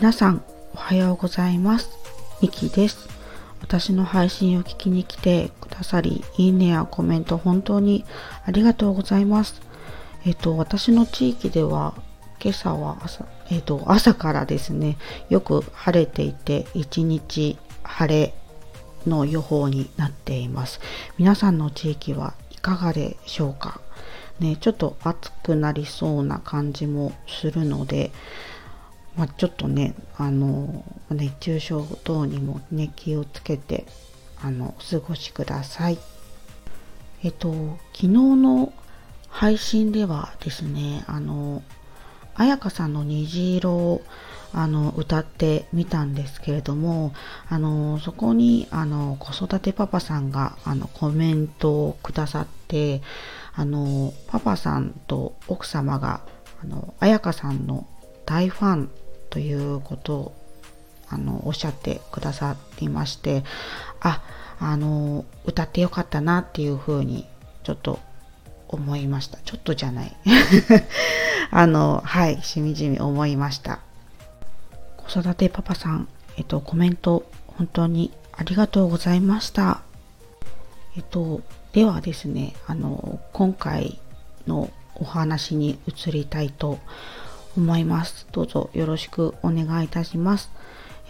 皆さんおはようございます。ミキです。私の配信を聞きに来てくださりいいねやコメント本当にありがとうございます。えっと私の地域では今朝は朝,、えっと、朝からですねよく晴れていて一日晴れの予報になっています。皆さんの地域はいかがでしょうか？ねちょっと暑くなりそうな感じもするのでまあ、ちょっとねあの熱中症等にもね気をつけてあのお過ごしください。えっと昨日の配信ではですねあの彩香さんの虹色をあの歌ってみたんですけれどもあのそこにあの子育てパパさんがあのコメントをくださってあのパパさんと奥様があの彩香さんの大ファンということをあのおっしゃってくださっていましてああの歌ってよかったなっていうふうにちょっと思いました。ちょっとじゃない。あのはいしみじみ思いました。子育てパパさんえっとコメント本当にありがとうございました。えっとではですねあの今回のお話に移りたいと思います。どうぞよろしくお願いいたします。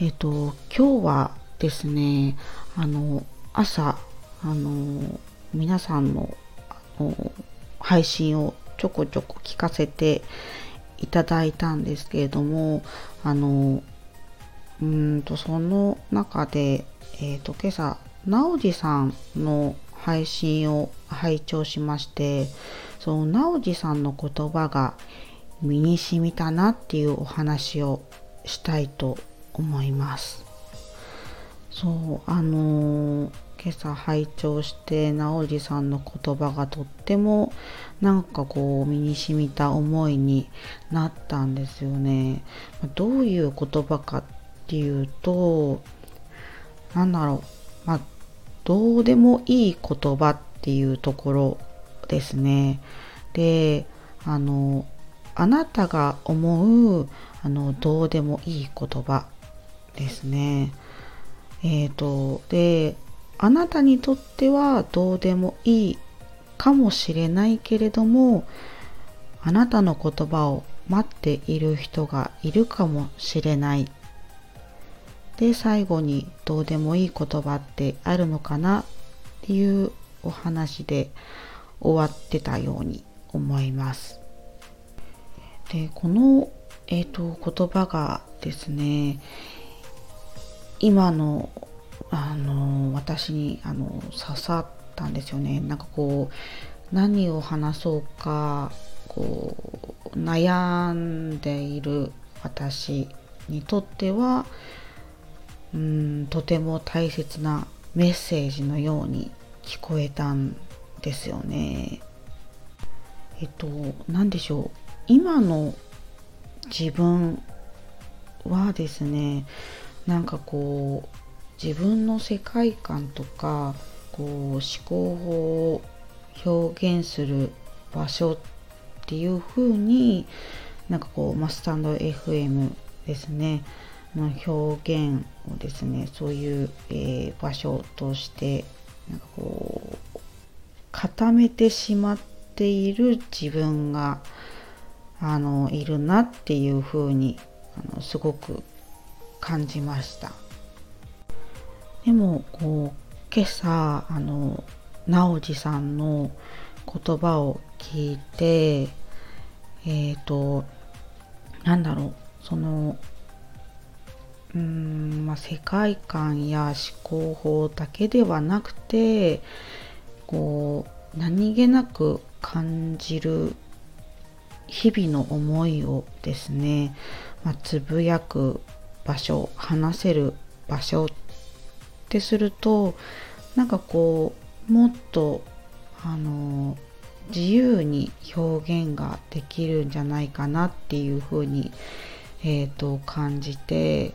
えっ、と、今日はですね、あの、朝、あの、皆さんのあの配信をちょこちょこ聞かせていただいたんですけれども、あの、うんと、その中で、えっ、と、今朝、なおじさんの配信を拝聴しまして、そのなおじさんの言葉が身に染みたなっていうお話をしたいと思います。そうあのー、今朝拝聴して直司さんの言葉がとってもなんかこう身に染みた思いになったんですよね。どういう言葉かっていうとなんだろうまあどうでもいい言葉っていうところですね。であのあなたが思うあのどうでもいい言葉ですね。えっ、ー、とであなたにとってはどうでもいいかもしれないけれどもあなたの言葉を待っている人がいるかもしれない。で最後にどうでもいい言葉ってあるのかなっていうお話で終わってたように思います。でこの、えーと、言葉がですね今のあの私にあの刺さったんですよねなんかこう何を話そうかこう悩んでいる私にとってはうんとても大切なメッセージのように聞こえたんですよね。えっと何でしょう？今の自分はですねなんかこう自分の世界観とかこう思考法を表現する場所っていう風になんかこう、まあ、スタンド FM ですねの表現をですねそういう、えー、場所としてなんかこう固めてしまっている自分があのいるなっていうふうにあのすごく感じました。でもこう今朝あの直司さんの言葉を聞いてえっ、ー、となんだろうそのうーん、まあ、世界観や思考法だけではなくてこう何気なく感じる日々の思いをですね、まあ、つぶやく場所話せる場所ってするとなんかこうもっとあの自由に表現ができるんじゃないかなっていうふうに、えーと、感じて、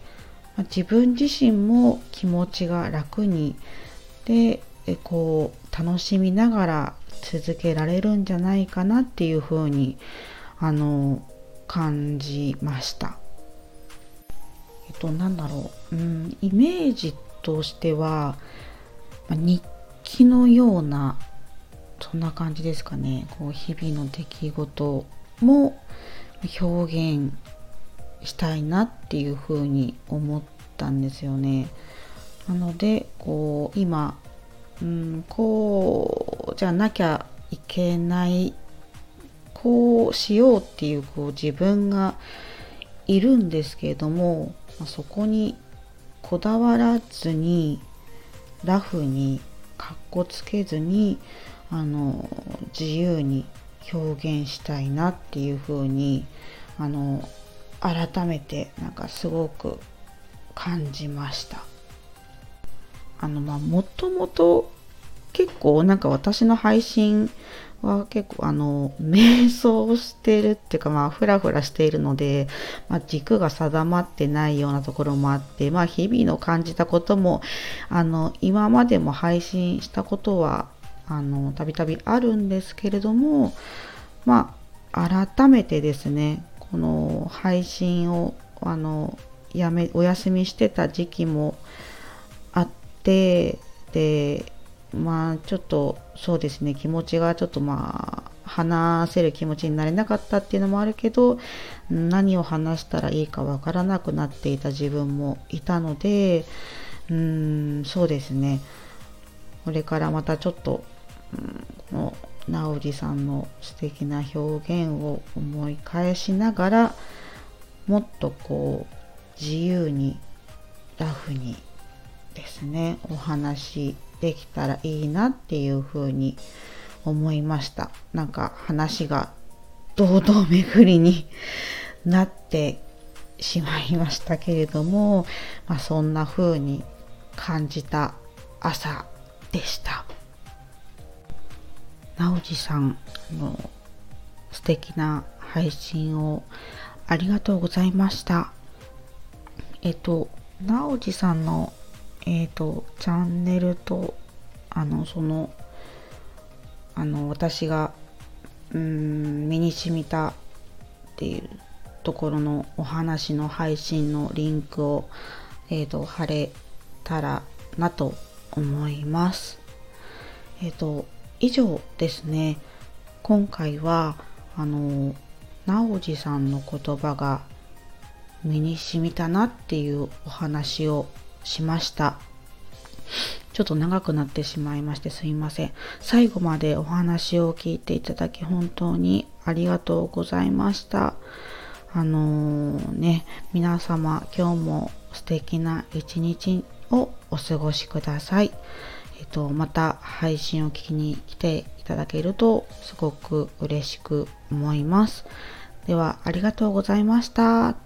まあ、自分自身も気持ちが楽にでこう楽しみながら続けられるんじゃないかなっていうふうにあの感じました。となんだろう、うん、イメージとしては、ま、日記のようなそんな感じですかね。こう日々の出来事も表現したいなっていうふうに思ったんですよね。なのでこう今、うん、こうじゃなきゃいけないこうしようっていうこう自分がいるんですけれども、ま、そこにこだわらずにラフにかっこつけずにあの自由に表現したいなっていうふうにあの改めてなんかすごく感じました。あのまあもともと結構なんか私の配信は結構あの瞑想してるっていうかまあフラフラしているので、まあ、軸が定まってないようなところもあってまあ日々の感じたこともあの今までも配信したことはあのたびたびあるんですけれどもまあ改めてですねこの配信をあのやめお休みしてた時期もあってでまあちょっとそうですね。気持ちがちょっとまあ話せる気持ちになれなかったっていうのもあるけど何を話したらいいかわからなくなっていた自分もいたのでうーんそうですね。これからまたちょっと、うん、この直治さんの素敵な表現を思い返しながらもっとこう自由にラフにですねお話できたらいいなっていうふうに思いましたなんか話が堂々巡りになってしまいましたけれども、まあ、そんな風に感じた朝でした。なおじさんの素敵な配信をありがとうございました。えっと、なおじさんのえっ、ー、と、チャンネルと、あの、その、あの、私が、うーん、身に染みたっていうところのお話の配信のリンクを、えっ、ー、と、貼れたらなと思います。えっ、ー、と、以上ですね。今回は、あの、なおじさんの言葉が身に染みたなっていうお話をしました。ちょっと長くなってしまいましてすいません。最後までお話を聞いていただき本当にありがとうございました。あのー、ね、皆様今日も素敵な一日をお過ごしください。えっと、また配信を聞きに来ていただけるとすごく嬉しく思います。では、ありがとうございました。